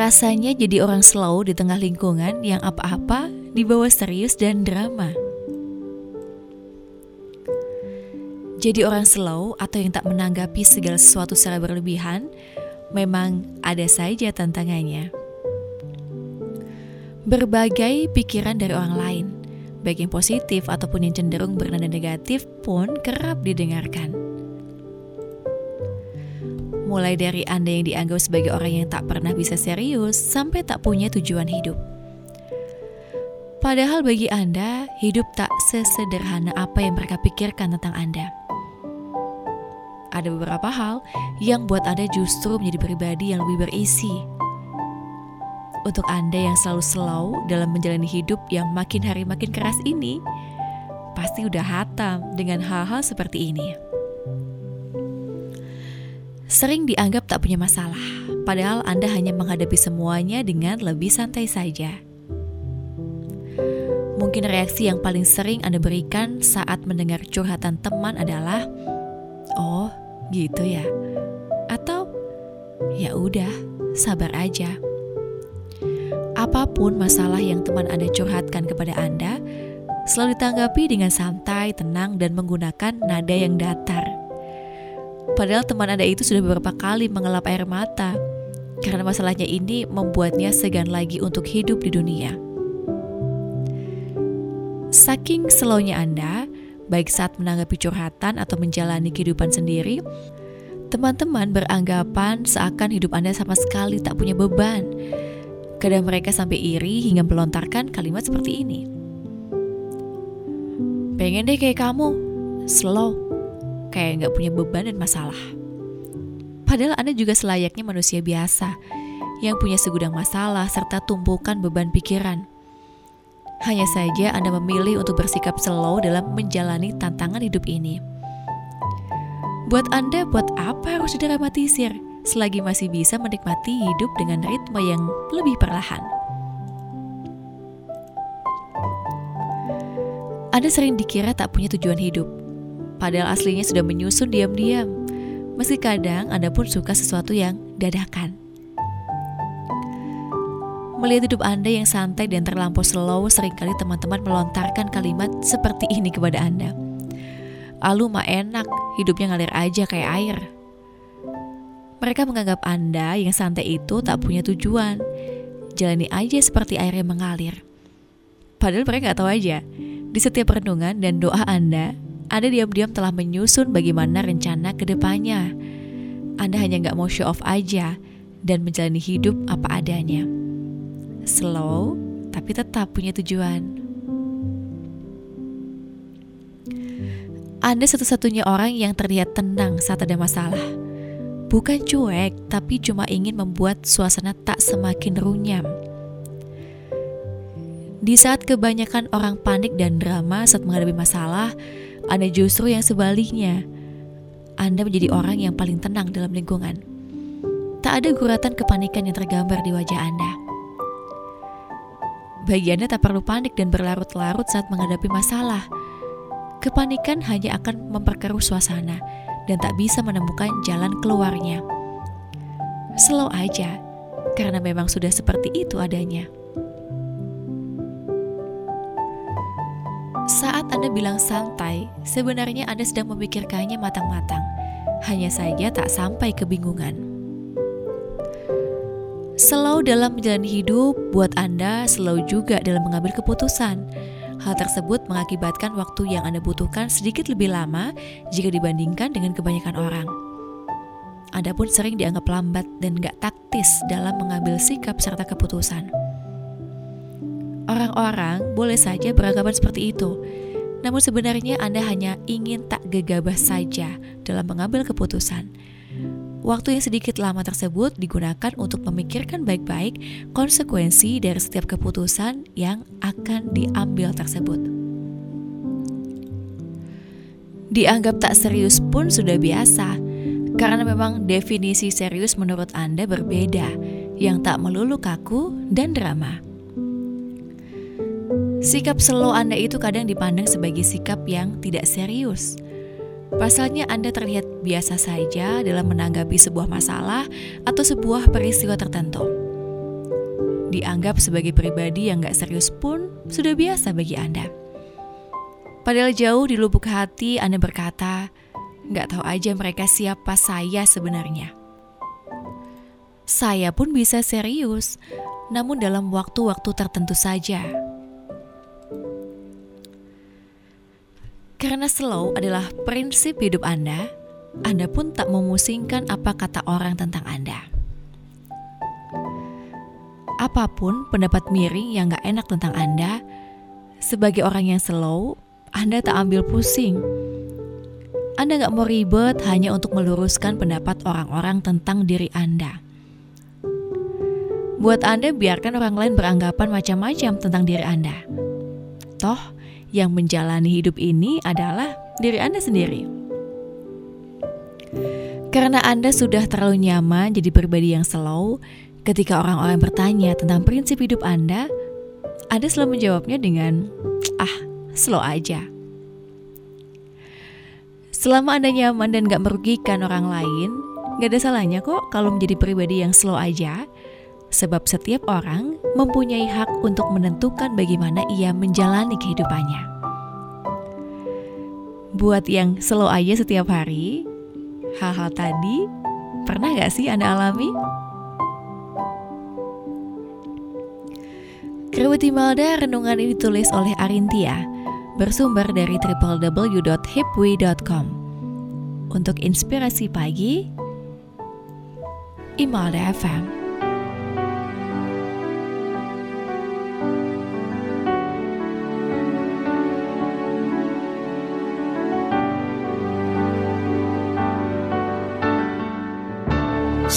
Rasanya jadi orang slow di tengah lingkungan yang apa-apa dibawa serius dan drama. Jadi orang slow atau yang tak menanggapi segala sesuatu secara berlebihan, memang ada saja tantangannya. Berbagai pikiran dari orang lain, baik yang positif ataupun yang cenderung bernada negatif pun kerap didengarkan mulai dari Anda yang dianggap sebagai orang yang tak pernah bisa serius sampai tak punya tujuan hidup. Padahal bagi Anda, hidup tak sesederhana apa yang mereka pikirkan tentang Anda. Ada beberapa hal yang buat Anda justru menjadi pribadi yang lebih berisi. Untuk Anda yang selalu slow dalam menjalani hidup yang makin hari makin keras ini, pasti udah hatam dengan hal-hal seperti ini sering dianggap tak punya masalah, padahal Anda hanya menghadapi semuanya dengan lebih santai saja. Mungkin reaksi yang paling sering Anda berikan saat mendengar curhatan teman adalah, "Oh, gitu ya." Atau, "Ya udah, sabar aja." Apa pun masalah yang teman Anda curhatkan kepada Anda, selalu ditanggapi dengan santai, tenang, dan menggunakan nada yang datar. Padahal teman Anda itu sudah beberapa kali mengelap air mata karena masalahnya ini membuatnya segan lagi untuk hidup di dunia. Saking slownya Anda, baik saat menanggapi curhatan atau menjalani kehidupan sendiri, teman-teman beranggapan seakan hidup Anda sama sekali tak punya beban. Kadang mereka sampai iri hingga melontarkan kalimat seperti ini. Pengen deh kayak kamu, slow, kayak nggak punya beban dan masalah. Padahal Anda juga selayaknya manusia biasa yang punya segudang masalah serta tumpukan beban pikiran. Hanya saja Anda memilih untuk bersikap slow dalam menjalani tantangan hidup ini. Buat Anda, buat apa harus didramatisir selagi masih bisa menikmati hidup dengan ritme yang lebih perlahan? Anda sering dikira tak punya tujuan hidup, padahal aslinya sudah menyusun diam-diam. Meski kadang Anda pun suka sesuatu yang dadakan. Melihat hidup Anda yang santai dan terlampau slow, sering kali teman-teman melontarkan kalimat seperti ini kepada Anda. Alu mah enak, hidupnya ngalir aja kayak air. Mereka menganggap Anda yang santai itu tak punya tujuan. Jalani aja seperti air yang mengalir. Padahal mereka nggak tahu aja, di setiap renungan dan doa Anda anda diam-diam telah menyusun bagaimana rencana ke depannya. Anda hanya nggak mau show off aja dan menjalani hidup apa adanya. Slow, tapi tetap punya tujuan. Anda satu-satunya orang yang terlihat tenang saat ada masalah. Bukan cuek, tapi cuma ingin membuat suasana tak semakin runyam. Di saat kebanyakan orang panik dan drama saat menghadapi masalah, anda justru yang sebaliknya. Anda menjadi orang yang paling tenang dalam lingkungan. Tak ada guratan kepanikan yang tergambar di wajah Anda. Bagi Anda tak perlu panik dan berlarut-larut saat menghadapi masalah. Kepanikan hanya akan memperkeruh suasana dan tak bisa menemukan jalan keluarnya. Slow aja, karena memang sudah seperti itu adanya. Saat Anda bilang santai, sebenarnya Anda sedang memikirkannya matang-matang. Hanya saja tak sampai kebingungan. Slow dalam menjalani hidup buat Anda slow juga dalam mengambil keputusan. Hal tersebut mengakibatkan waktu yang Anda butuhkan sedikit lebih lama jika dibandingkan dengan kebanyakan orang. Anda pun sering dianggap lambat dan gak taktis dalam mengambil sikap serta keputusan. Orang-orang boleh saja beranggapan seperti itu, namun sebenarnya Anda hanya ingin tak gegabah saja dalam mengambil keputusan. Waktu yang sedikit lama tersebut digunakan untuk memikirkan baik-baik konsekuensi dari setiap keputusan yang akan diambil tersebut. Dianggap tak serius pun sudah biasa, karena memang definisi serius menurut Anda berbeda, yang tak melulu kaku dan drama. Sikap slow Anda itu kadang dipandang sebagai sikap yang tidak serius Pasalnya Anda terlihat biasa saja dalam menanggapi sebuah masalah atau sebuah peristiwa tertentu. Dianggap sebagai pribadi yang gak serius pun sudah biasa bagi Anda. Padahal jauh di lubuk hati Anda berkata, gak tahu aja mereka siapa saya sebenarnya. Saya pun bisa serius, namun dalam waktu-waktu tertentu saja. Karena slow adalah prinsip hidup Anda, Anda pun tak memusingkan apa kata orang tentang Anda. Apa pun pendapat miring yang gak enak tentang Anda, sebagai orang yang slow, Anda tak ambil pusing. Anda gak mau ribet hanya untuk meluruskan pendapat orang-orang tentang diri Anda. Buat Anda, biarkan orang lain beranggapan macam-macam tentang diri Anda. Toh, yang menjalani hidup ini adalah diri Anda sendiri. Karena Anda sudah terlalu nyaman jadi pribadi yang slow, ketika orang-orang bertanya tentang prinsip hidup Anda, Anda selalu menjawabnya dengan, ah, slow aja. Selama Anda nyaman dan gak merugikan orang lain, gak ada salahnya kok kalau menjadi pribadi yang slow aja, sebab setiap orang mempunyai hak untuk menentukan bagaimana ia menjalani kehidupannya. Buat yang slow aja setiap hari, hal-hal tadi pernah gak sih Anda alami? Krewati Malda, renungan ini ditulis oleh Arintia, bersumber dari www.hipwi.com. Untuk inspirasi pagi, Imalda FM.